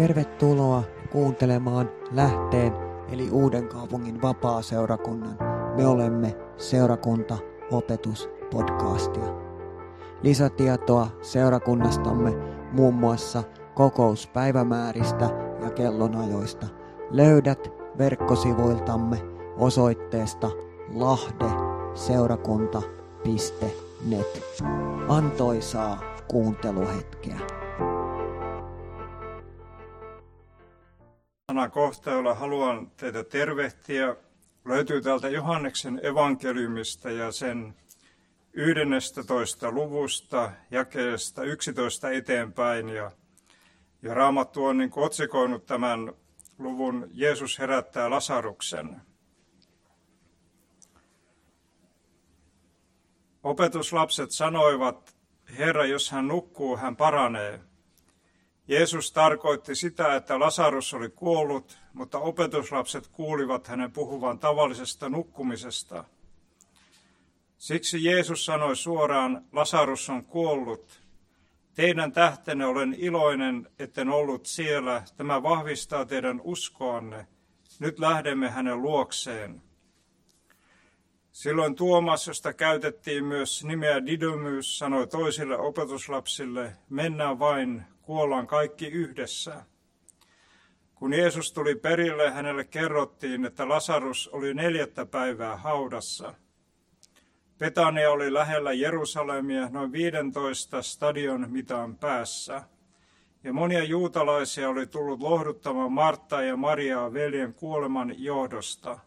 Tervetuloa kuuntelemaan Lähteen eli Uuden kaupungin vapaa-seurakunnan Me olemme seurakunta opetuspodcastia. Lisätietoa seurakunnastamme muun muassa kokouspäivämääristä ja kellonajoista löydät verkkosivuiltamme osoitteesta lahdeseurakunta.net. Antoisaa kuunteluhetkeä. Kohta, jolla haluan teitä tervehtiä, löytyy täältä Johanneksen evankeliumista ja sen 11. luvusta, jakeesta 11 eteenpäin. Ja, ja Raamattu on niin otsikoinut tämän luvun Jeesus herättää Lasaruksen. Opetuslapset sanoivat, Herra, jos hän nukkuu, hän paranee. Jeesus tarkoitti sitä, että Lasarus oli kuollut, mutta opetuslapset kuulivat hänen puhuvan tavallisesta nukkumisesta. Siksi Jeesus sanoi suoraan, Lasarus on kuollut. Teidän tähtenne olen iloinen, etten ollut siellä. Tämä vahvistaa teidän uskoanne. Nyt lähdemme hänen luokseen. Silloin Tuomas, josta käytettiin myös nimeä Didymys, sanoi toisille opetuslapsille, mennään vain, kuollaan kaikki yhdessä. Kun Jeesus tuli perille, hänelle kerrottiin, että Lasarus oli neljättä päivää haudassa. Petania oli lähellä Jerusalemia noin 15 stadion mitaan päässä. Ja monia juutalaisia oli tullut lohduttamaan Marttaa ja Mariaa veljen kuoleman johdosta.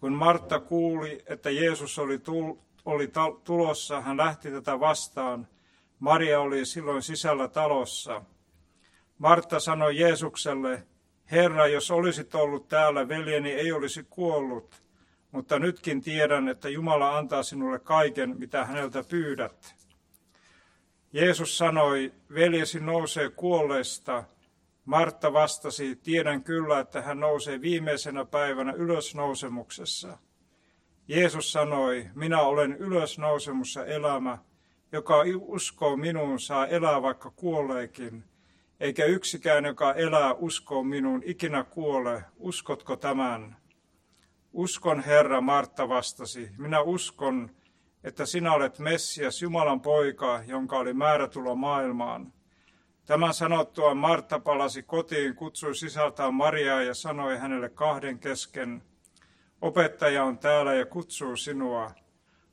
Kun Martta kuuli, että Jeesus oli, oli tulossa, hän lähti tätä vastaan – Maria oli silloin sisällä talossa. Martta sanoi Jeesukselle, Herra, jos olisit ollut täällä, veljeni ei olisi kuollut, mutta nytkin tiedän, että Jumala antaa sinulle kaiken, mitä häneltä pyydät. Jeesus sanoi, veljesi nousee kuolleista. Martta vastasi, tiedän kyllä, että hän nousee viimeisenä päivänä ylösnousemuksessa. Jeesus sanoi, minä olen ylösnousemussa elämä, joka uskoo minuun, saa elää vaikka kuoleekin, eikä yksikään, joka elää uskoo minuun, ikinä kuole. Uskotko tämän? Uskon, Herra, Martta vastasi. Minä uskon, että sinä olet Messias, Jumalan poika, jonka oli määrä tulla maailmaan. Tämän sanottua Martta palasi kotiin, kutsui sisältään Mariaa ja sanoi hänelle kahden kesken, opettaja on täällä ja kutsuu sinua.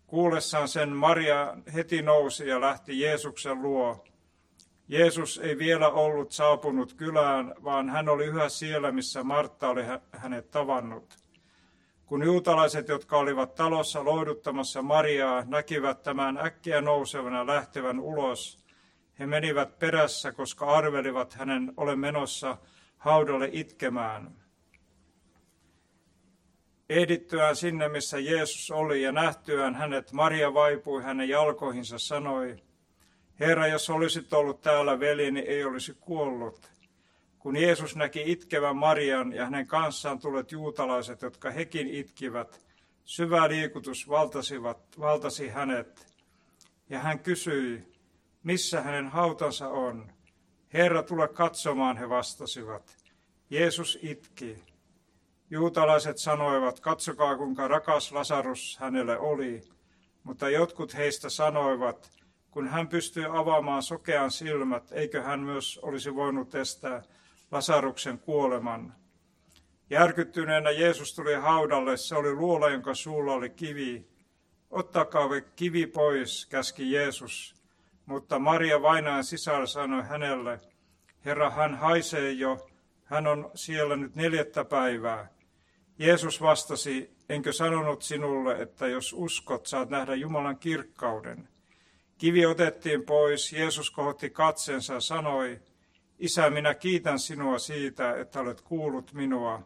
Kuullessaan sen Maria heti nousi ja lähti Jeesuksen luo. Jeesus ei vielä ollut saapunut kylään, vaan hän oli yhä siellä, missä Martta oli hänet tavannut. Kun juutalaiset, jotka olivat talossa lohduttamassa Mariaa, näkivät tämän äkkiä nousevana lähtevän ulos, he menivät perässä, koska arvelivat hänen ole menossa haudalle itkemään. Ehdittyään sinne, missä Jeesus oli ja nähtyään hänet, Maria vaipui hänen jalkoihinsa, sanoi, Herra, jos olisit ollut täällä, veljeni ei olisi kuollut. Kun Jeesus näki itkevän Marian ja hänen kanssaan tulet juutalaiset, jotka hekin itkivät, syvä liikutus valtasivat, valtasi hänet. Ja hän kysyi, missä hänen hautansa on. Herra, tule katsomaan, he vastasivat. Jeesus itki. Juutalaiset sanoivat, katsokaa kuinka rakas Lasarus hänelle oli, mutta jotkut heistä sanoivat, kun hän pystyy avaamaan sokean silmät, eikö hän myös olisi voinut estää Lasaruksen kuoleman. Järkyttyneenä Jeesus tuli haudalle, se oli luola, jonka suulla oli kivi. Ottakaa kivi pois, käski Jeesus. Mutta Maria vainaan sisällä sanoi hänelle, Herra, hän haisee jo, hän on siellä nyt neljättä päivää. Jeesus vastasi, enkö sanonut sinulle, että jos uskot, saat nähdä Jumalan kirkkauden. Kivi otettiin pois, Jeesus kohotti katsensa ja sanoi, Isä, minä kiitän sinua siitä, että olet kuullut minua.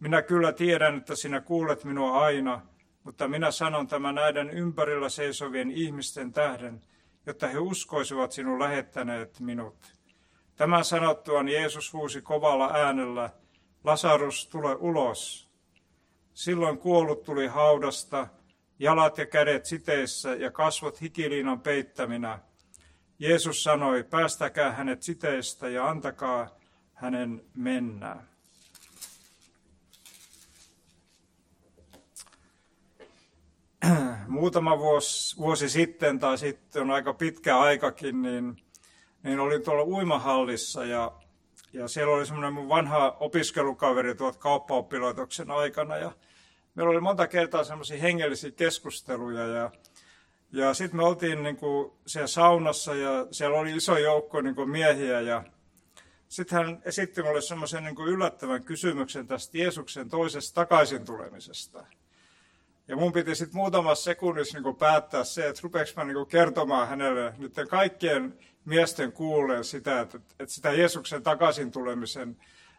Minä kyllä tiedän, että sinä kuulet minua aina, mutta minä sanon tämän näiden ympärillä seisovien ihmisten tähden, jotta he uskoisivat sinun lähettäneet minut. Tämän sanottuaan Jeesus huusi kovalla äänellä, Lasarus, tule ulos. Silloin kuollut tuli haudasta, jalat ja kädet siteissä ja kasvot hikiliinan peittäminä. Jeesus sanoi, päästäkää hänet siteistä ja antakaa hänen mennään. Muutama vuosi, vuosi sitten, tai sitten on aika pitkä aikakin, niin, niin olin tuolla uimahallissa ja, ja siellä oli semmoinen mun vanha opiskelukaveri tuolta kauppaoppilaitoksen aikana ja meillä oli monta kertaa semmoisia hengellisiä keskusteluja ja ja sitten me oltiin niin kuin siellä saunassa ja siellä oli iso joukko niin kuin miehiä ja sitten hän esitti mulle semmoisen niin yllättävän kysymyksen tästä Jeesuksen toisesta takaisin tulemisesta. Ja mun piti sitten muutamassa sekunnissa niin päättää se, että rupeeko mä niin kertomaan hänelle nyt kaikkien miesten kuulleen sitä, että, että sitä Jeesuksen takaisin tulemisen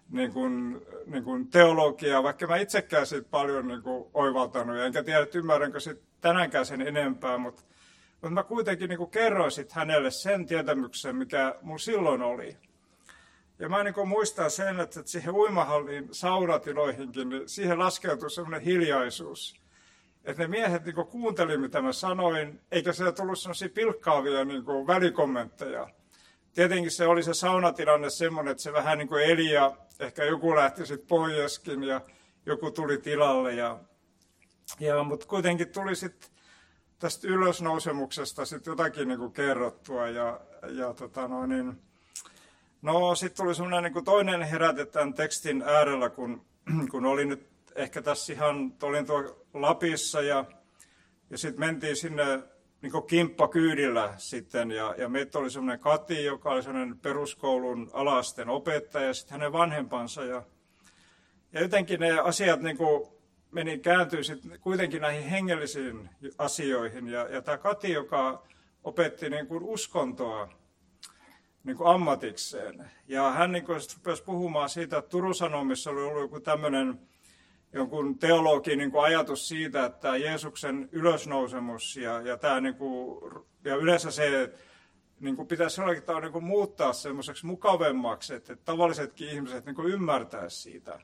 niin kuin, niin kuin teologiaa, vaikka mä itsekään siitä paljon niin kuin oivaltanut, ja enkä tiedä, että ymmärränkö tänäänkään sen enempää, mutta, mutta mä kuitenkin niin kuin kerroin sit hänelle sen tietämyksen, mikä mun silloin oli. Ja mä niin muistan sen, että siihen uimahallin saunatiloihinkin, niin siihen laskeutui semmoinen hiljaisuus. Että ne miehet niin kuunteli, mitä mä sanoin, eikä siellä tullut semmoisia pilkkaavia niin välikommentteja. Tietenkin se oli se saunatilanne semmoinen, että se vähän niin kuin eli ja ehkä joku lähti sitten poiskin ja joku tuli tilalle. Ja, ja, mutta kuitenkin tuli sitten tästä ylösnousemuksesta sitten jotakin niin kuin kerrottua. Ja, ja tota no, niin, no sitten tuli semmoinen niin toinen heräte tämän tekstin äärellä, kun, kun oli nyt ehkä tässä ihan, olin tuo Lapissa ja, ja sitten mentiin sinne niin kimppakyydillä sitten. Ja, ja meitä oli semmoinen Kati, joka oli semmoinen peruskoulun alasten opettaja ja sitten hänen vanhempansa. Ja, ja jotenkin ne asiat niin kuin meni, kääntyi sitten kuitenkin näihin hengellisiin asioihin. Ja, ja tämä Kati, joka opetti niin kuin uskontoa niin kuin ammatikseen. Ja hän niin kuin rupesi puhumaan siitä, että Turun Sanomissa oli ollut joku tämmöinen jonkun teologin niin kuin ajatus siitä, että Jeesuksen ylösnousemus ja, ja, tämä, niin kuin, ja yleensä se niin kuin pitäisi jollakin tavalla niin kuin muuttaa semmoiseksi mukavemmaksi, että, että tavallisetkin ihmiset niin ymmärtäisivät siitä.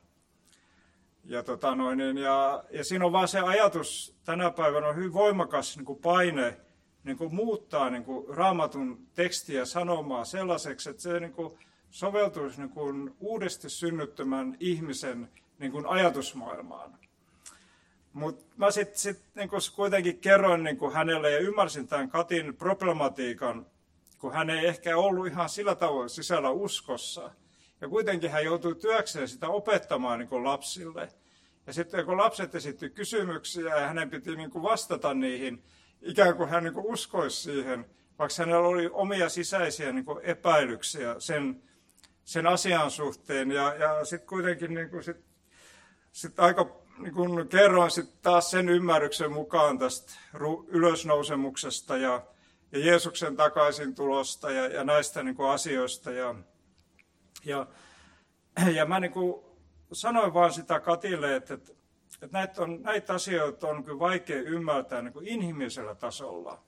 Ja, tota noin, niin, ja, ja siinä on vaan se ajatus, tänä päivänä on hyvin voimakas niin kuin paine niin kuin muuttaa niin kuin raamatun tekstiä sanomaa sellaiseksi, että se niin kuin soveltuisi niin kuin uudesti synnyttämän ihmisen niin kuin ajatusmaailmaan. Mutta mä sitten sit, niin kuitenkin kerroin niin kuin hänelle ja ymmärsin tämän Katin problematiikan, kun hän ei ehkä ollut ihan sillä tavoin sisällä uskossa. Ja kuitenkin hän joutui työkseen sitä opettamaan niin kuin lapsille. Ja sitten kun lapset esitti kysymyksiä ja hänen piti niin kuin vastata niihin, ikään kuin hän niin kuin uskoisi siihen, vaikka hänellä oli omia sisäisiä niin kuin epäilyksiä sen, sen asian suhteen. Ja, ja sitten kuitenkin niin kuin sit sitten aika niin kun kerroin sit taas sen ymmärryksen mukaan tästä ylösnousemuksesta ja, ja Jeesuksen takaisin tulosta ja, ja näistä niin asioista. Ja, ja, ja mä niin sanoin vaan sitä Katille, että, että, että näitä, on, näitä asioita on kyllä vaikea ymmärtää niin inhimillisellä tasolla.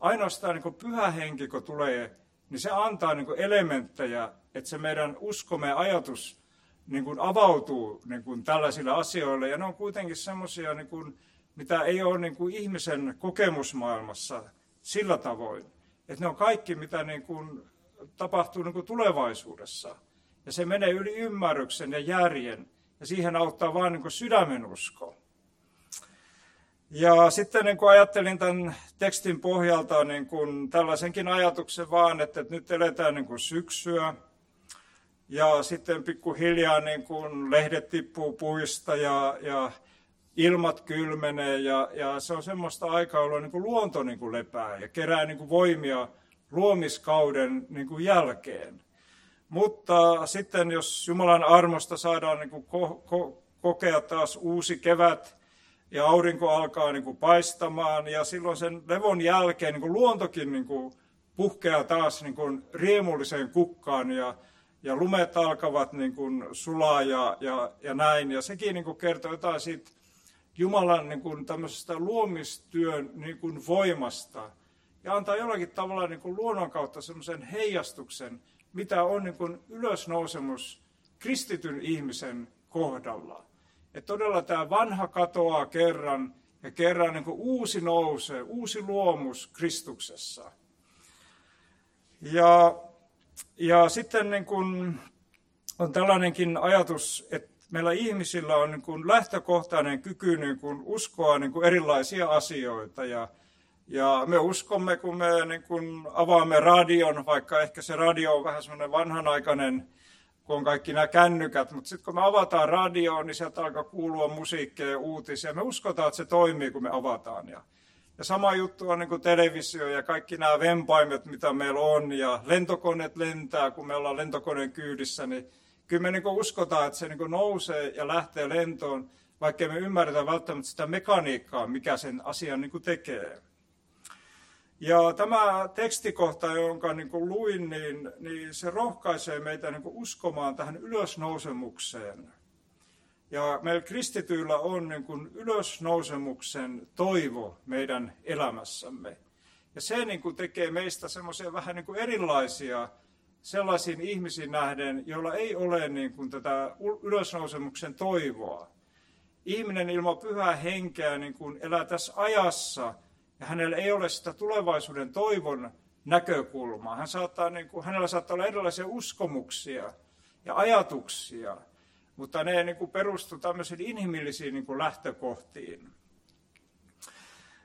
Ainoastaan niin pyhä henki, kun tulee, niin se antaa niin elementtejä, että se meidän uskomme ajatus niin kuin avautuu niin kuin tällaisille asioille. Ja ne on kuitenkin semmoisia, niin kuin, mitä ei ole niin kuin ihmisen kokemusmaailmassa sillä tavoin. Että ne on kaikki, mitä niin kuin tapahtuu niin kuin tulevaisuudessa. Ja se menee yli ymmärryksen ja järjen. Ja siihen auttaa vain niin sydämen usko. Ja sitten niin kuin ajattelin tämän tekstin pohjalta niin kuin tällaisenkin ajatuksen vaan, että nyt eletään niin kuin syksyä. Ja sitten pikkuhiljaa niin kun lehdet tippuu puista ja, ja ilmat kylmenee ja, ja se on semmoista aikaa, jolloin niin luonto niin kuin lepää ja kerää niin kuin voimia luomiskauden niin kuin jälkeen. Mutta sitten jos Jumalan armosta saadaan niin kuin ko- ko- kokea taas uusi kevät ja aurinko alkaa niin kuin paistamaan ja silloin sen levon jälkeen niin kuin luontokin niin kuin puhkeaa taas niin kuin riemulliseen kukkaan ja ja lumet alkavat niin kuin sulaa ja, ja, ja näin. Ja sekin niin kuin kertoo jotain siitä Jumalan niin kuin luomistyön niin kuin voimasta. Ja antaa jollakin tavalla niin kuin luonnon kautta semmoisen heijastuksen, mitä on niin kuin ylösnousemus kristityn ihmisen kohdalla. Että todella tämä vanha katoaa kerran ja kerran niin kuin uusi nousee, uusi luomus Kristuksessa. Ja ja sitten niin kun, on tällainenkin ajatus, että meillä ihmisillä on niin kuin lähtökohtainen kyky niin kuin uskoa niin kuin erilaisia asioita ja, ja me uskomme, kun me niin kuin avaamme radion, vaikka ehkä se radio on vähän semmoinen vanhanaikainen, kun on kaikki nämä kännykät, mutta sitten kun me avataan radio, niin sieltä alkaa kuulua musiikkia ja uutisia. Me uskotaan, että se toimii, kun me avataan. Ja, ja sama juttu on niin kuin televisio ja kaikki nämä vempaimet, mitä meillä on, ja lentokoneet lentää, kun me ollaan lentokoneen kyydissä, niin kyllä me niin uskotaan, että se niin nousee ja lähtee lentoon, vaikka me ymmärretä välttämättä sitä mekaniikkaa, mikä sen asian niin tekee. Ja tämä tekstikohta, jonka niin kuin luin, niin, niin se rohkaisee meitä niin uskomaan tähän ylösnousemukseen. Ja meillä kristityillä on niin kuin ylösnousemuksen toivo meidän elämässämme. Ja se niin kuin tekee meistä semmoisia vähän niin kuin erilaisia sellaisiin ihmisiin nähden, joilla ei ole niin kuin tätä ylösnousemuksen toivoa. Ihminen ilman pyhää henkeä niin kuin elää tässä ajassa, ja hänellä ei ole sitä tulevaisuuden toivon näkökulmaa. Hän saattaa, niin kuin, hänellä saattaa olla erilaisia uskomuksia ja ajatuksia, mutta ne niin kuin perustu tämmöisiin inhimillisiin niin kuin lähtökohtiin.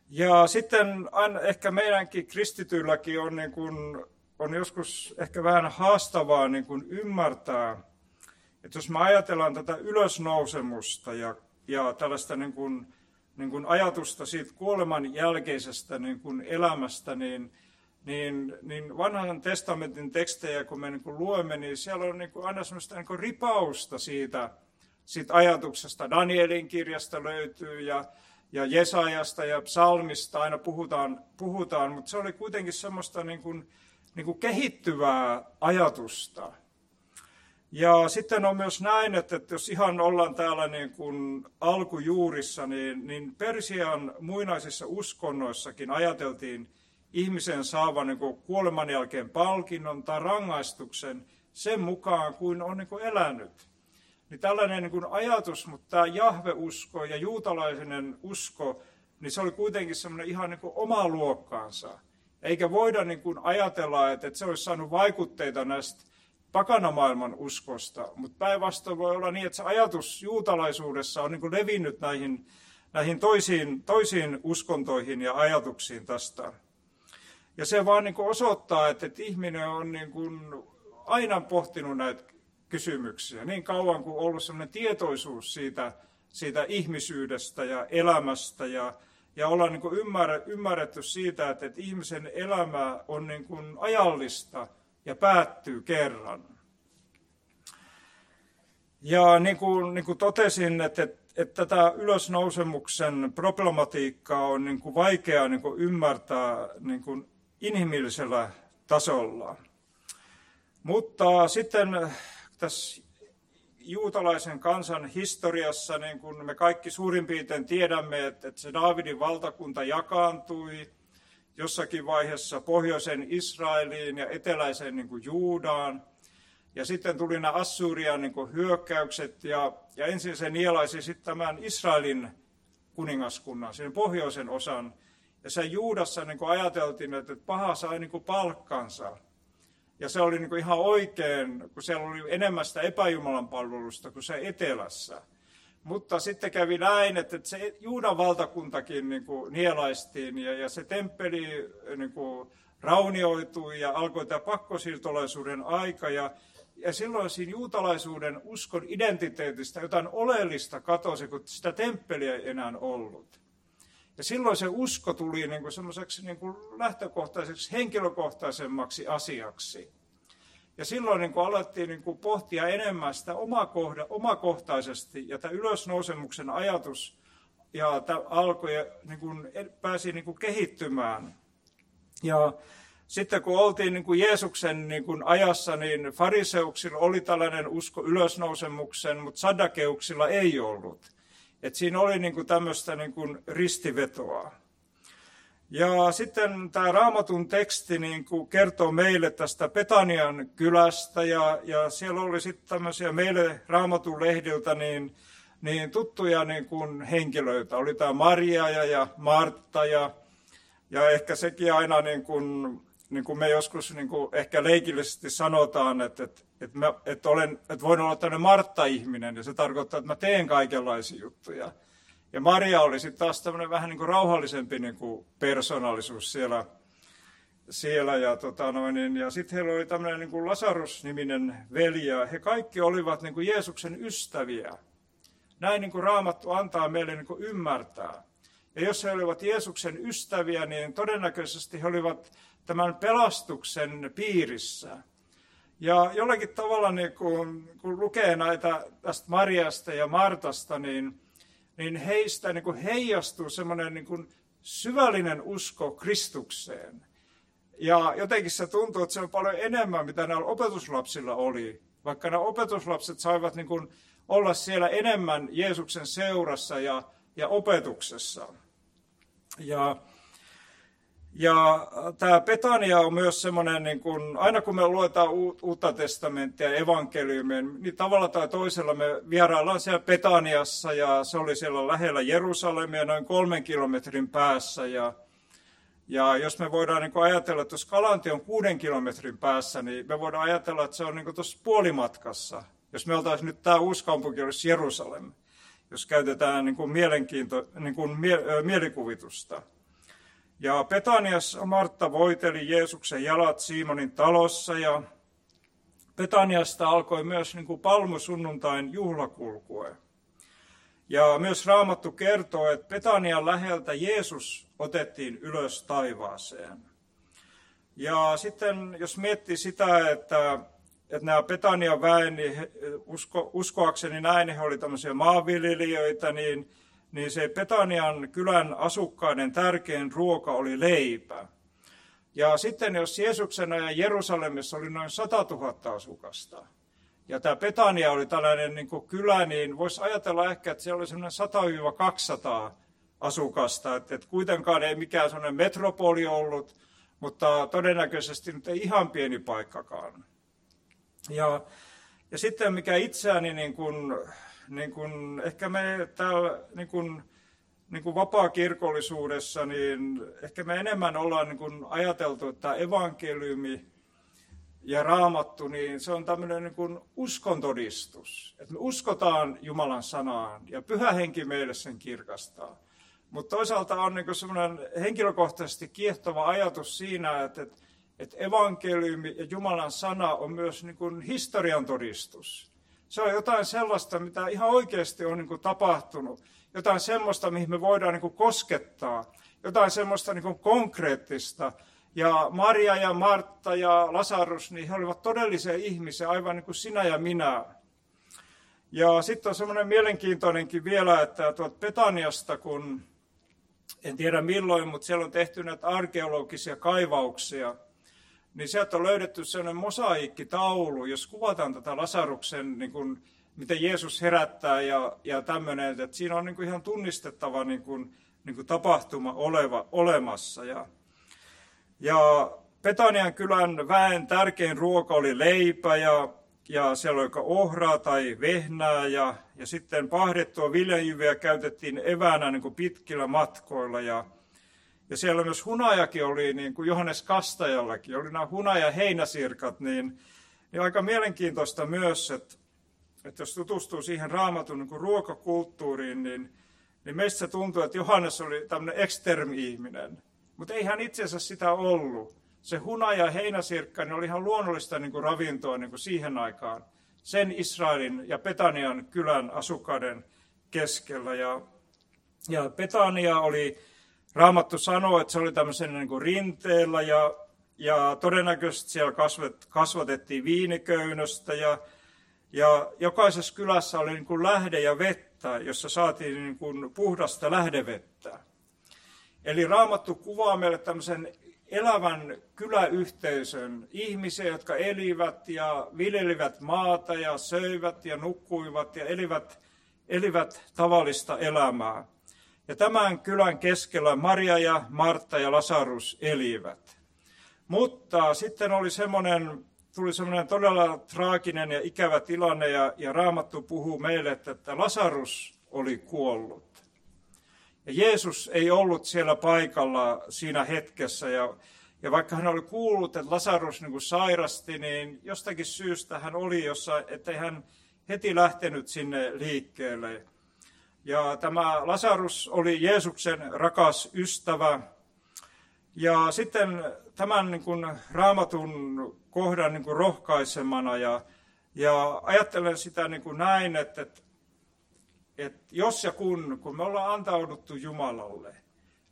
Ja sitten ehkä meidänkin kristityilläkin on, niin kuin, on joskus ehkä vähän haastavaa niin kuin ymmärtää, että jos me ajatellaan tätä ylösnousemusta ja, ja tällaista niin kuin, niin kuin ajatusta siitä kuoleman jälkeisestä niin kuin elämästä, niin, niin, niin vanhan testamentin tekstejä, kun me niin kuin luemme, niin siellä on niin kuin aina sellaista niin kuin ripausta siitä, siitä ajatuksesta. Danielin kirjasta löytyy ja, ja Jesajasta ja psalmista aina puhutaan, puhutaan mutta se oli kuitenkin semmoista niin kuin, niin kuin kehittyvää ajatusta. Ja sitten on myös näin, että, että jos ihan ollaan täällä niin kuin alkujuurissa, niin, niin Persian muinaisissa uskonnoissakin ajateltiin ihmisen saavan niin kuin kuoleman jälkeen palkinnon tai rangaistuksen sen mukaan, kuin on niin kuin elänyt. Niin tällainen niin kuin ajatus, mutta tämä Jahve-usko ja juutalainen usko, niin se oli kuitenkin semmoinen ihan niin kuin oma luokkaansa. Eikä voida niin kuin ajatella, että se olisi saanut vaikutteita näistä pakanamaailman uskosta, mutta päinvastoin voi olla niin, että se ajatus juutalaisuudessa on niin kuin levinnyt näihin, näihin toisiin, toisiin uskontoihin ja ajatuksiin tästä. Ja se vaan niin kuin osoittaa, että, että ihminen on niin kuin aina pohtinut näitä kysymyksiä niin kauan kuin on ollut sellainen tietoisuus siitä, siitä ihmisyydestä ja elämästä ja, ja ollaan niin kuin ymmärretty siitä, että, että ihmisen elämä on niin kuin ajallista – ja päättyy kerran. Ja niin kuin, niin kuin totesin, että, että, että tätä ylösnousemuksen problematiikkaa on niin kuin vaikea niin kuin ymmärtää niin kuin inhimillisellä tasolla. Mutta sitten tässä juutalaisen kansan historiassa, niin kuin me kaikki suurin piirtein tiedämme, että, se Daavidin valtakunta jakaantui – jossakin vaiheessa pohjoisen Israeliin ja eteläiseen niin kuin Juudaan. Ja sitten tuli nämä Assyrian niin kuin hyökkäykset ja, ja ensin se nielaisi sitten tämän Israelin kuningaskunnan, sen pohjoisen osan. Ja se Juudassa niin kuin ajateltiin, että paha sai niin kuin palkkansa. Ja se oli niin kuin ihan oikein, kun siellä oli enemmän sitä epäjumalan palvelusta kuin se etelässä. Mutta sitten kävi näin, että se Juudan valtakuntakin niin kuin nielaistiin ja, ja se temppeli niin kuin raunioitui ja alkoi tämä pakkosiirtolaisuuden aika. Ja, ja silloin siinä juutalaisuuden uskon identiteetistä jotain oleellista katosi, kun sitä temppeliä ei enää ollut. Ja silloin se usko tuli niin kuin semmoiseksi niin kuin lähtökohtaiseksi, henkilökohtaisemmaksi asiaksi. Ja silloin niin kuin alettiin niin kuin pohtia enemmän sitä omakohda, omakohtaisesti, ja tämä ylösnousemuksen ajatus ja alkoi niin kuin, pääsi niin kuin kehittymään. Ja sitten kun oltiin niin kuin Jeesuksen niin kuin ajassa, niin fariseuksilla oli tällainen usko ylösnousemuksen, mutta sadakeuksilla ei ollut. Et siinä oli niin kuin tämmöistä niin kuin ristivetoa. Ja sitten tämä raamatun teksti niin kuin kertoo meille tästä Petanian kylästä ja, ja siellä oli sitten tämmöisiä meille raamatun lehdiltä niin, niin tuttuja niin kuin henkilöitä. Oli tämä Maria ja, ja Martta ja, ja ehkä sekin aina niin kuin niin kuin me joskus niin kuin ehkä leikillisesti sanotaan, että, että, että, mä, että, olen, että voin olla tämmöinen Martta-ihminen, ja se tarkoittaa, että mä teen kaikenlaisia juttuja. Ja Maria oli sitten taas tämmöinen vähän niin kuin rauhallisempi niin kuin persoonallisuus siellä. siellä ja tota noin, niin, ja sitten heillä oli tämmöinen niin kuin Lasarus-niminen veli, ja he kaikki olivat niin kuin Jeesuksen ystäviä. Näin niin kuin Raamattu antaa meille niin kuin ymmärtää. Ja jos he olivat Jeesuksen ystäviä, niin todennäköisesti he olivat tämän pelastuksen piirissä. Ja jollakin tavalla, niin kun, kun lukee näitä tästä Mariasta ja Martasta, niin, niin heistä niin kuin heijastuu semmoinen niin syvällinen usko Kristukseen. Ja jotenkin se tuntuu, että se on paljon enemmän, mitä näillä opetuslapsilla oli. Vaikka nämä opetuslapset saivat niin kuin olla siellä enemmän Jeesuksen seurassa ja, ja opetuksessa. Ja, ja tämä Petania on myös semmoinen, niin kun, aina kun me luetaan uutta testamenttia, evankeliumia, niin tavalla tai toisella me vieraillaan siellä Petaniassa ja se oli siellä lähellä Jerusalemia noin kolmen kilometrin päässä. Ja, ja jos me voidaan niin ajatella, että jos Kalanti on kuuden kilometrin päässä, niin me voidaan ajatella, että se on niin tuossa puolimatkassa. Jos me oltaisiin nyt tämä uusi kaupunki olisi Jerusalem jos käytetään niin kuin mielenkiinto, niin kuin mie, mielikuvitusta. Ja Petaniassa Martta voiteli Jeesuksen jalat Simonin talossa ja Petaniasta alkoi myös niin kuin palmusunnuntain juhlakulkue. Ja myös Raamattu kertoo, että Petanian läheltä Jeesus otettiin ylös taivaaseen. Ja sitten jos miettii sitä, että että nämä Petanian väen, niin usko, uskoakseni näin, he olivat tämmöisiä maanviljelijöitä, niin, niin se Petanian kylän asukkaiden tärkein ruoka oli leipä. Ja sitten jos Jeesuksen ajan Jerusalemissa oli noin 100 000 asukasta, ja tämä Petania oli tällainen niin kuin kylä, niin voisi ajatella ehkä, että siellä oli semmoinen 100-200 asukasta, että, että kuitenkaan ei mikään semmoinen metropoli ollut, mutta todennäköisesti nyt ei ihan pieni paikkakaan. Ja, ja sitten mikä itseäni, niin kuin, niin kuin, ehkä me täällä niin kuin, niin kuin vapaa-kirkollisuudessa, niin ehkä me enemmän ollaan niin kuin ajateltu, että evankeliumi ja raamattu, niin se on tämmöinen niin kuin uskontodistus. Että me uskotaan Jumalan sanaan ja pyhä henki meille sen kirkastaa. Mutta toisaalta on niin semmoinen henkilökohtaisesti kiehtova ajatus siinä, että, että evankeliumi ja Jumalan sana on myös niin historian todistus. Se on jotain sellaista, mitä ihan oikeasti on niin kuin tapahtunut. Jotain semmoista, mihin me voidaan niin kuin koskettaa. Jotain semmoista niin kuin konkreettista. Ja Maria ja Martta ja Lasarus, niin he olivat todellisia ihmisiä, aivan niin kuin sinä ja minä. Ja sitten on semmoinen mielenkiintoinenkin vielä, että tuot Petaniasta, kun en tiedä milloin, mutta siellä on tehty näitä arkeologisia kaivauksia – niin sieltä on löydetty sellainen mosaiikkitaulu, jos kuvataan tätä Lasaruksen, niin kuin, miten Jeesus herättää ja, ja tämmöinen, että siinä on niin kuin ihan tunnistettava niin kuin, niin kuin tapahtuma oleva, olemassa. Ja, ja Petanian kylän väen tärkein ruoka oli leipä ja, ja siellä oli ohraa tai vehnää ja, ja sitten pahdettua viljanjyviä käytettiin eväänä niin kuin pitkillä matkoilla ja, ja siellä myös hunajakin oli, niin kuin Johannes Kastajallakin, oli nämä hunaja heinäsirkat, niin, niin aika mielenkiintoista myös, että, että jos tutustuu siihen raamatun niin kuin ruokakulttuuriin, niin, niin meistä se tuntuu, että Johannes oli tämmöinen ekstermi-ihminen. Mutta ei hän itse asiassa sitä ollut. Se hunaja ja heinäsirkka niin oli ihan luonnollista niin kuin ravintoa niin kuin siihen aikaan. Sen Israelin ja Petanian kylän asukkaiden keskellä. Ja, ja Petania oli Raamattu sanoo, että se oli tämmöisen niin kuin rinteellä ja, ja todennäköisesti siellä kasvet, kasvatettiin viiniköynnöstä ja, ja jokaisessa kylässä oli niin kuin lähde ja vettä, jossa saatiin niin kuin puhdasta lähdevettä. Eli Raamattu kuvaa meille tämmöisen elävän kyläyhteisön ihmisiä, jotka elivät ja viljelivät maata ja söivät ja nukkuivat ja elivät, elivät tavallista elämää. Ja tämän kylän keskellä Maria ja Martta ja Lasarus elivät. Mutta sitten oli semmoinen, tuli semmoinen todella traaginen ja ikävä tilanne, ja, ja Raamattu puhuu meille, että, että Lasarus oli kuollut. Ja Jeesus ei ollut siellä paikalla siinä hetkessä, ja, Ja vaikka hän oli kuullut, että Lasarus niin kuin sairasti, niin jostakin syystä hän oli jossa, ettei hän heti lähtenyt sinne liikkeelle. Ja tämä Lasarus oli Jeesuksen rakas ystävä. Ja sitten tämän niin kuin, raamatun kohdan niin kuin, rohkaisemana ja, ja ajattelen sitä niin kuin näin, että, että, että jos ja kun, kun me ollaan antauduttu Jumalalle,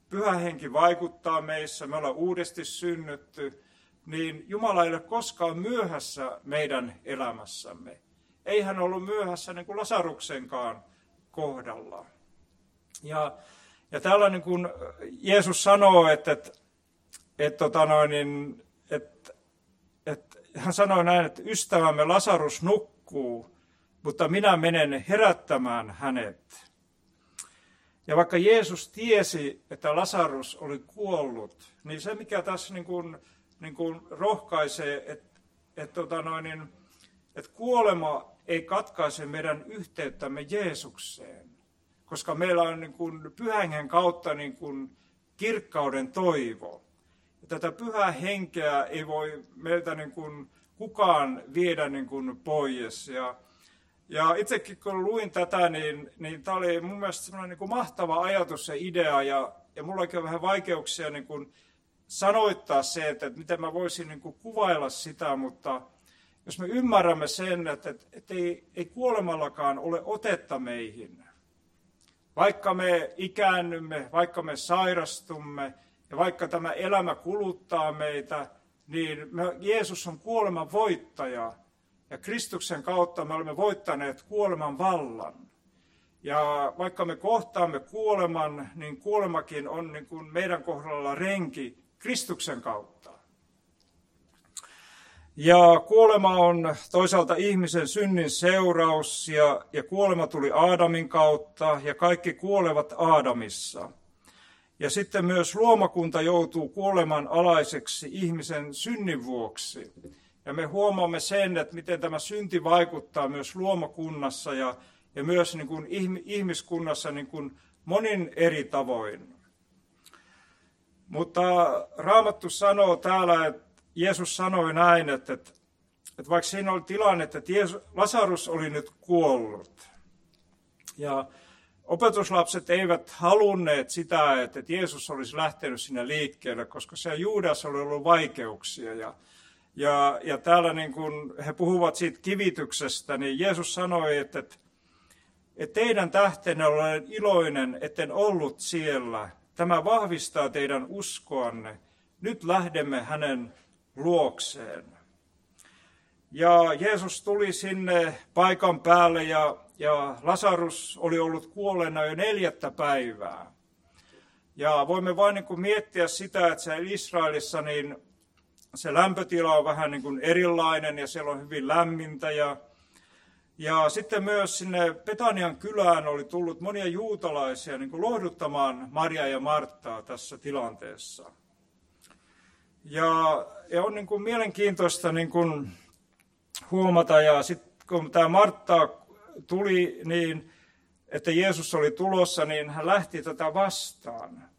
pyhä henki vaikuttaa meissä, me ollaan uudesti synnytty, niin Jumala ei ole koskaan myöhässä meidän elämässämme. Ei hän ollut myöhässä niin kuin Lasaruksenkaan kohdalla. Ja, ja täällä niin kuin Jeesus sanoo, että, että, että, tota noin, niin, että, että hän sanoi näin, että ystävämme Lasarus nukkuu, mutta minä menen herättämään hänet. Ja vaikka Jeesus tiesi, että Lasarus oli kuollut, niin se mikä tässä niin kuin, niin kuin rohkaisee, että, että, tota noin, niin, että kuolema ei katkaise meidän yhteyttämme Jeesukseen, koska meillä on niin kuin pyhän kautta niin kuin kirkkauden toivo. Ja tätä pyhää henkeä ei voi meiltä niin kuin kukaan viedä niin kuin pois. Ja, ja itsekin kun luin tätä, niin, niin tämä oli mun mielestä niin kuin mahtava ajatus ja idea, ja, ja mullakin on vähän vaikeuksia niin kuin sanoittaa se, että, että miten mä voisin niin kuin kuvailla sitä, mutta jos me ymmärrämme sen, että, että, ei, ei kuolemallakaan ole otetta meihin, vaikka me ikäännymme, vaikka me sairastumme ja vaikka tämä elämä kuluttaa meitä, niin me, Jeesus on kuoleman voittaja ja Kristuksen kautta me olemme voittaneet kuoleman vallan. Ja vaikka me kohtaamme kuoleman, niin kuolemakin on niin kuin meidän kohdalla renki Kristuksen kautta. Ja kuolema on toisaalta ihmisen synnin seuraus, ja, ja kuolema tuli Aadamin kautta, ja kaikki kuolevat Aadamissa. Ja sitten myös luomakunta joutuu kuoleman alaiseksi ihmisen synnin vuoksi. Ja me huomaamme sen, että miten tämä synti vaikuttaa myös luomakunnassa ja, ja myös niin kuin ihmiskunnassa niin kuin monin eri tavoin. Mutta Raamattu sanoo täällä, että Jeesus sanoi näin, että, että, vaikka siinä oli tilanne, että Jeesus, Lasarus oli nyt kuollut, ja opetuslapset eivät halunneet sitä, että Jeesus olisi lähtenyt sinne liikkeelle, koska se Juudas oli ollut vaikeuksia. Ja, ja, ja täällä niin kun he puhuvat siitä kivityksestä, niin Jeesus sanoi, että, että, että teidän tähtenne olen iloinen, etten ollut siellä. Tämä vahvistaa teidän uskoanne. Nyt lähdemme hänen luokseen. Ja Jeesus tuli sinne paikan päälle ja, ja Lasarus oli ollut kuolleena jo neljättä päivää. Ja voimme vain niin kuin miettiä sitä, että se Israelissa niin se lämpötila on vähän niin kuin erilainen ja siellä on hyvin lämmintä. Ja, ja sitten myös sinne Petanian kylään oli tullut monia juutalaisia niin kuin lohduttamaan Maria ja Marttaa tässä tilanteessa. Ja, ja on niin kuin mielenkiintoista niin kuin huomata, ja sitten kun tämä Martta tuli, niin että Jeesus oli tulossa, niin hän lähti tätä vastaan.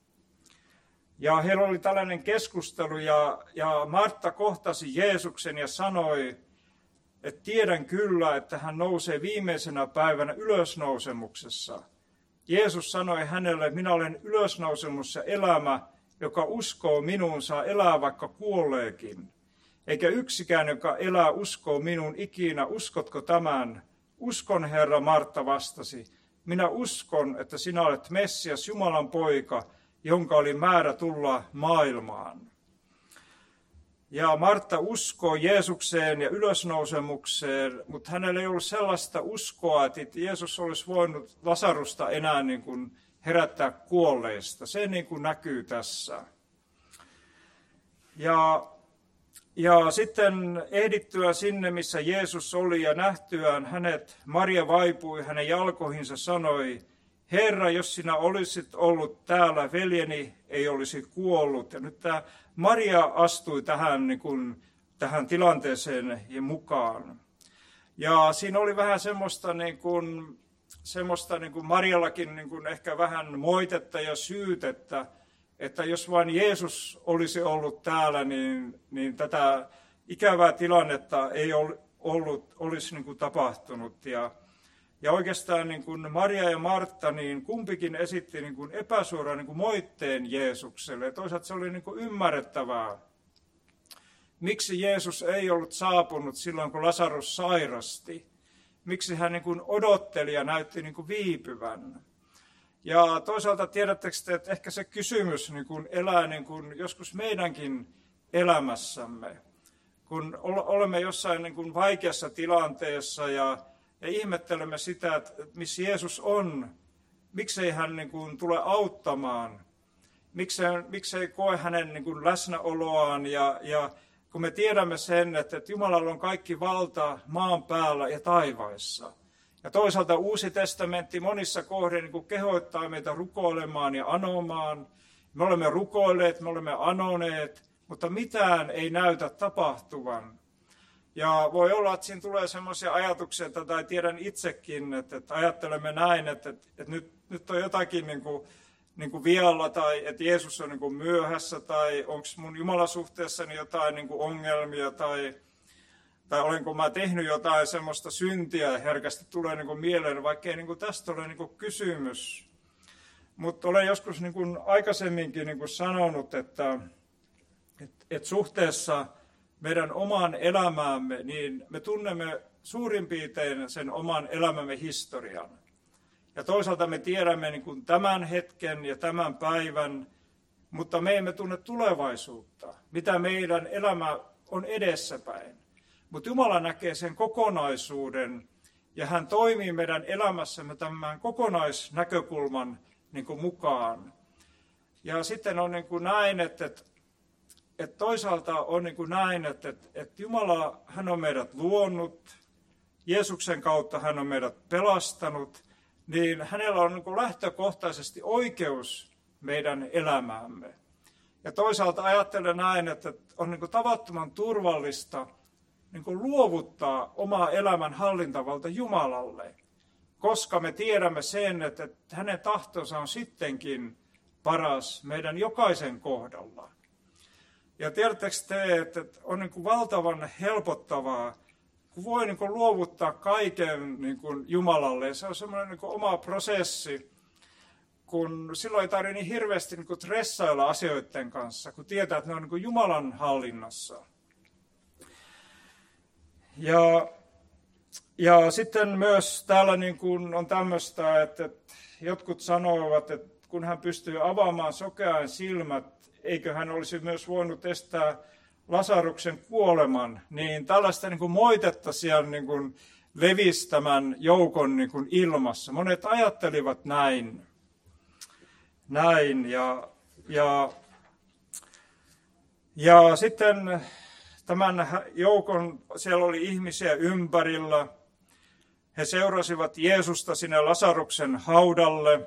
Ja heillä oli tällainen keskustelu, ja, ja Martta kohtasi Jeesuksen ja sanoi, että tiedän kyllä, että hän nousee viimeisenä päivänä ylösnousemuksessa. Jeesus sanoi hänelle, minä olen ylösnousemus ja elämä, joka uskoo minuun, saa elää vaikka kuolleekin. Eikä yksikään, joka elää, uskoo minun ikinä. Uskotko tämän? Uskon, Herra, Martta vastasi. Minä uskon, että sinä olet Messias, Jumalan poika, jonka oli määrä tulla maailmaan. Ja Martta uskoo Jeesukseen ja ylösnousemukseen, mutta hänellä ei ollut sellaista uskoa, että Jeesus olisi voinut Lasarusta enää niin kuin herättää kuolleista. Se niin kuin näkyy tässä. Ja, ja sitten ehdittyä sinne, missä Jeesus oli ja nähtyään hänet, Maria vaipui hänen jalkoihinsa sanoi, Herra, jos sinä olisit ollut täällä, veljeni ei olisi kuollut. Ja nyt tämä Maria astui tähän, niin kuin, tähän tilanteeseen mukaan. Ja siinä oli vähän semmoista niin kuin, semmoista niin kuin Marjallakin niin kuin ehkä vähän moitetta ja syytettä, että jos vain Jeesus olisi ollut täällä, niin, niin tätä ikävää tilannetta ei ollut, olisi niin kuin tapahtunut. Ja, ja oikeastaan niin kuin Maria ja Martta, niin kumpikin esitti niin kuin epäsuoraan niin kuin moitteen Jeesukselle. Ja toisaalta se oli niin kuin ymmärrettävää. Miksi Jeesus ei ollut saapunut silloin, kun Lasarus sairasti? Miksi hän niin kuin odotteli ja näytti niin kuin viipyvän? Ja toisaalta tiedättekö te, että ehkä se kysymys niin kuin elää niin kuin joskus meidänkin elämässämme, kun olemme jossain niin kuin vaikeassa tilanteessa ja, ja ihmettelemme sitä, että missä Jeesus on, miksei hän niin kuin tule auttamaan, miksei, miksei koe hänen niin kuin läsnäoloaan ja, ja kun me tiedämme sen, että, että Jumalalla on kaikki valta maan päällä ja taivaissa – ja toisaalta Uusi testamentti monissa kohdin niin kehoittaa meitä rukoilemaan ja anomaan. Me olemme rukoilleet, me olemme anoneet, mutta mitään ei näytä tapahtuvan. Ja voi olla, että siinä tulee sellaisia ajatuksia, tai tiedän itsekin, että, että ajattelemme näin, että, että, että nyt, nyt on jotakin niin kuin, niin kuin vialla, tai että Jeesus on niin kuin myöhässä, tai onko mun Jumalasuhteessani jotain niin kuin ongelmia, tai, tai olenko mä tehnyt jotain semmoista syntiä, herkästi tulee niin kuin mieleen, vaikkei niin kuin tästä ole niin kuin kysymys. Mutta olen joskus niin kuin aikaisemminkin niin kuin sanonut, että, että, että suhteessa meidän omaan elämäämme, niin me tunnemme suurin piirtein sen oman elämämme historian. Ja toisaalta me tiedämme niin kuin tämän hetken ja tämän päivän, mutta me emme tunne tulevaisuutta, mitä meidän elämä on edessäpäin. Mutta Jumala näkee sen kokonaisuuden ja hän toimii meidän elämässämme tämän kokonaisnäkökulman niin kuin mukaan. Ja sitten on niin kuin näin, että, että, toisaalta on niin kuin näin, että, että, että Jumala, hän on meidät luonut, Jeesuksen kautta hän on meidät pelastanut, niin hänellä on niin lähtökohtaisesti oikeus meidän elämäämme. Ja toisaalta ajattelen näin, että on niin tavattoman turvallista – niin luovuttaa omaa elämän hallintavalta Jumalalle, koska me tiedämme sen, että hänen tahtonsa on sittenkin paras meidän jokaisen kohdalla. Ja tiedättekö te, että on niin valtavan helpottavaa, voi niin kuin luovuttaa kaiken niin kuin Jumalalle. Se on semmoinen niin oma prosessi, kun silloin ei tarvitse niin hirveästi niin kuin tressailla asioiden kanssa, kun tietää, että ne on niin kuin Jumalan hallinnassa. Ja, ja sitten myös täällä niin kuin on tämmöistä, että, että jotkut sanovat, että kun hän pystyy avaamaan sokean silmät, eikö hän olisi myös voinut estää Lasaruksen kuoleman, niin tällaista niin kuin moitetta siellä niin kuin levisi tämän joukon niin kuin ilmassa. Monet ajattelivat näin. näin ja, ja, ja sitten tämän joukon, siellä oli ihmisiä ympärillä. He seurasivat Jeesusta sinne Lasaruksen haudalle.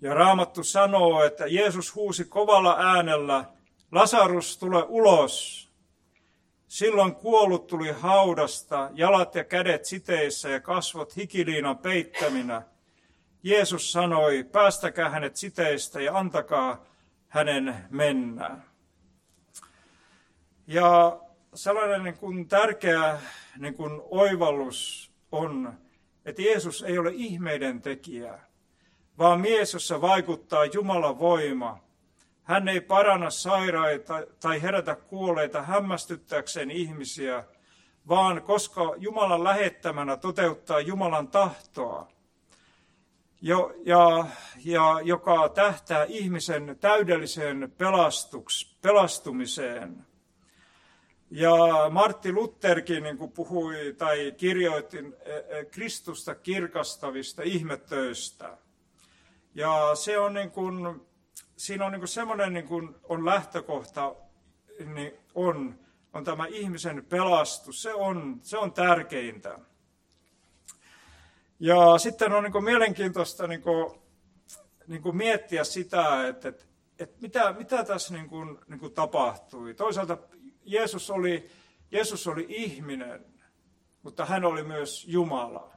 Ja Raamattu sanoo, että Jeesus huusi kovalla äänellä, Lasarus tule ulos. Silloin kuollut tuli haudasta, jalat ja kädet siteissä ja kasvot hikiliinan peittäminä. Jeesus sanoi, päästäkää hänet siteistä ja antakaa hänen mennä. Ja sellainen niin kuin tärkeä niin kuin oivallus on, että Jeesus ei ole ihmeiden tekijä, vaan mies, jossa vaikuttaa Jumalan voima. Hän ei paranna sairaita tai herätä kuolleita hämmästyttääkseen ihmisiä, vaan koska Jumalan lähettämänä toteuttaa Jumalan tahtoa, jo, ja, ja joka tähtää ihmisen täydelliseen pelastuks, pelastumiseen – ja Martti Lutherkin niin kuin puhui tai kirjoitti e, e, Kristusta kirkastavista ihmetöistä. Ja se on niin kuin, siinä on niin semmoinen niin kuin on lähtökohta, niin on, on tämä ihmisen pelastus. Se on, se on tärkeintä. Ja sitten on niin kuin mielenkiintoista niin kuin, niin kuin miettiä sitä, että, että, että mitä, mitä tässä niin kuin, niin kuin tapahtui. Toisaalta Jeesus oli, Jeesus oli ihminen, mutta hän oli myös Jumala.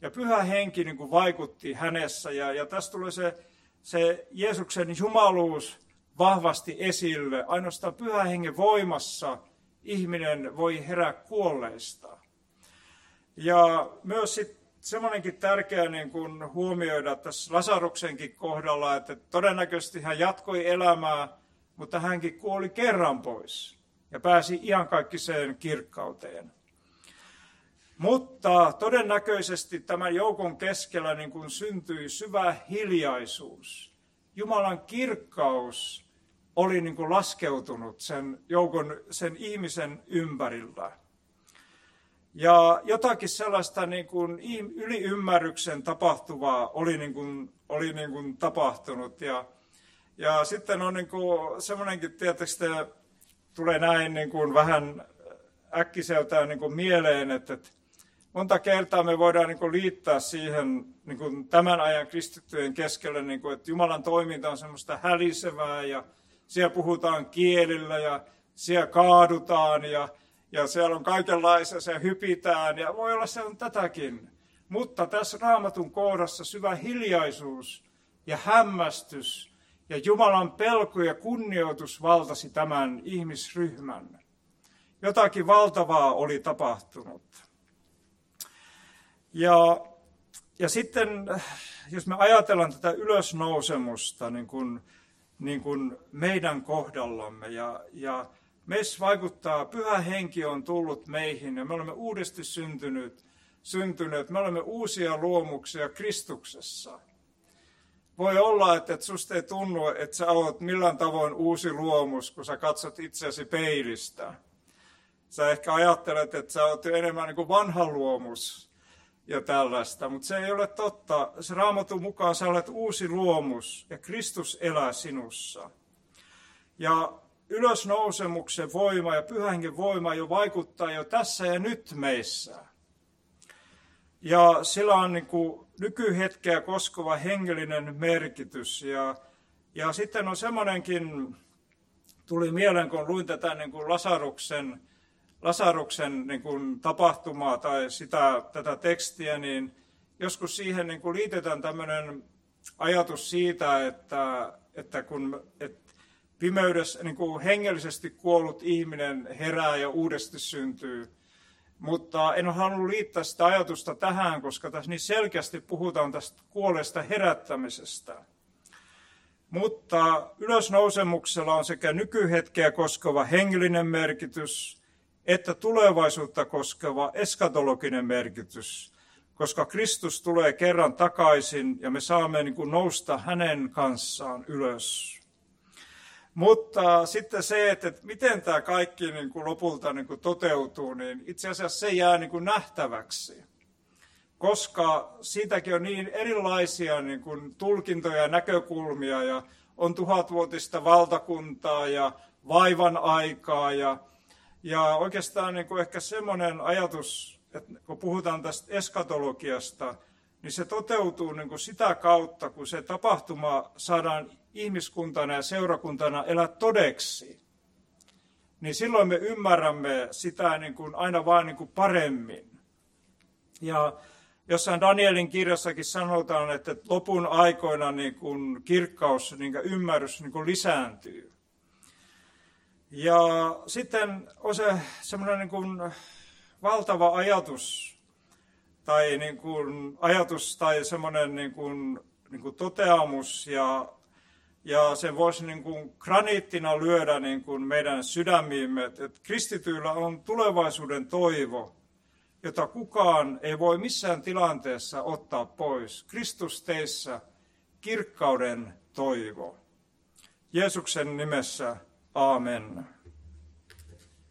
Ja pyhä henki niin kuin vaikutti hänessä. Ja, ja tässä tulee se se Jeesuksen jumaluus vahvasti esille. Ainoastaan pyhän hengen voimassa ihminen voi herää kuolleista. Ja myös sitten semmoinenkin tärkeä niin kuin huomioida tässä Lasaruksenkin kohdalla, että todennäköisesti hän jatkoi elämää, mutta hänkin kuoli kerran pois ja pääsi iankaikkiseen kirkkauteen. Mutta todennäköisesti tämän joukon keskellä niin kuin syntyi syvä hiljaisuus. Jumalan kirkkaus oli niin kuin laskeutunut sen joukon, sen ihmisen ympärillä. Ja jotakin sellaista niin kuin yliymmärryksen tapahtuvaa oli, niin kuin, oli niin kuin tapahtunut. Ja, ja sitten on niin kuin semmoinenkin, tietysti tulee näin niin kuin vähän äkkiseltään niin kuin mieleen, että, että monta kertaa me voidaan niin kuin liittää siihen niin kuin tämän ajan kristittyjen keskellä, niin kuin, että Jumalan toiminta on semmoista hälisevää ja siellä puhutaan kielillä ja siellä kaadutaan ja, ja siellä on kaikenlaisia, se hypitään ja voi olla se on tätäkin. Mutta tässä raamatun kohdassa syvä hiljaisuus ja hämmästys ja Jumalan pelko ja kunnioitus valtasi tämän ihmisryhmän. Jotakin valtavaa oli tapahtunut. Ja, ja sitten, jos me ajatellaan tätä ylösnousemusta niin kuin, niin kuin meidän kohdallamme, ja, ja meissä vaikuttaa, pyhä henki on tullut meihin, ja me olemme uudesti syntyneet, syntyneet, me olemme uusia luomuksia Kristuksessa. Voi olla, että susta ei tunnu, että sä oot millään tavoin uusi luomus, kun sä katsot itseäsi peilistä. Sä ehkä ajattelet, että sä oot enemmän niin kuin vanha luomus, ja tällaista, mutta se ei ole totta. Se raamatun mukaan sä olet uusi luomus ja Kristus elää sinussa. Ja ylösnousemuksen voima ja pyhänkin voima jo vaikuttaa jo tässä ja nyt meissä. Ja sillä on niin kuin nykyhetkeä koskeva hengellinen merkitys. Ja, ja sitten on semmoinenkin, tuli mieleen kun luin tätä niin kuin Lasaruksen Lasaruksen niin kuin, tapahtumaa tai sitä, tätä tekstiä, niin joskus siihen niin kuin, liitetään tämmöinen ajatus siitä, että, että kun että pimeydessä niin kuin, hengellisesti kuollut ihminen herää ja uudesti syntyy. Mutta en ole halunnut liittää sitä ajatusta tähän, koska tässä niin selkeästi puhutaan tästä kuolesta herättämisestä. Mutta ylösnousemuksella on sekä nykyhetkeä koskeva hengellinen merkitys – että tulevaisuutta koskeva eskatologinen merkitys, koska Kristus tulee kerran takaisin ja me saamme niin kuin nousta hänen kanssaan ylös. Mutta sitten se, että miten tämä kaikki niin kuin lopulta niin kuin toteutuu, niin itse asiassa se jää niin kuin nähtäväksi. Koska siitäkin on niin erilaisia niin kuin tulkintoja ja näkökulmia ja on tuhatvuotista valtakuntaa ja vaivan aikaa ja ja oikeastaan niin kuin ehkä semmoinen ajatus, että kun puhutaan tästä eskatologiasta, niin se toteutuu niin kuin sitä kautta, kun se tapahtuma saadaan ihmiskuntana ja seurakuntana elää todeksi. Niin silloin me ymmärrämme sitä niin kuin aina vain niin kuin paremmin. Ja jossain Danielin kirjassakin sanotaan, että lopun aikoina niin kuin kirkkaus, niin kuin ymmärrys niin kuin lisääntyy. Ja sitten on se semmoinen niin kuin valtava ajatus, tai niin kuin ajatus tai semmoinen niin kuin, niin kuin toteamus, ja, ja sen voisi niin kuin graniittina lyödä niin kuin meidän sydämiimme, että kristityillä on tulevaisuuden toivo, jota kukaan ei voi missään tilanteessa ottaa pois. Kristus teissä kirkkauden toivo. Jeesuksen nimessä Amen.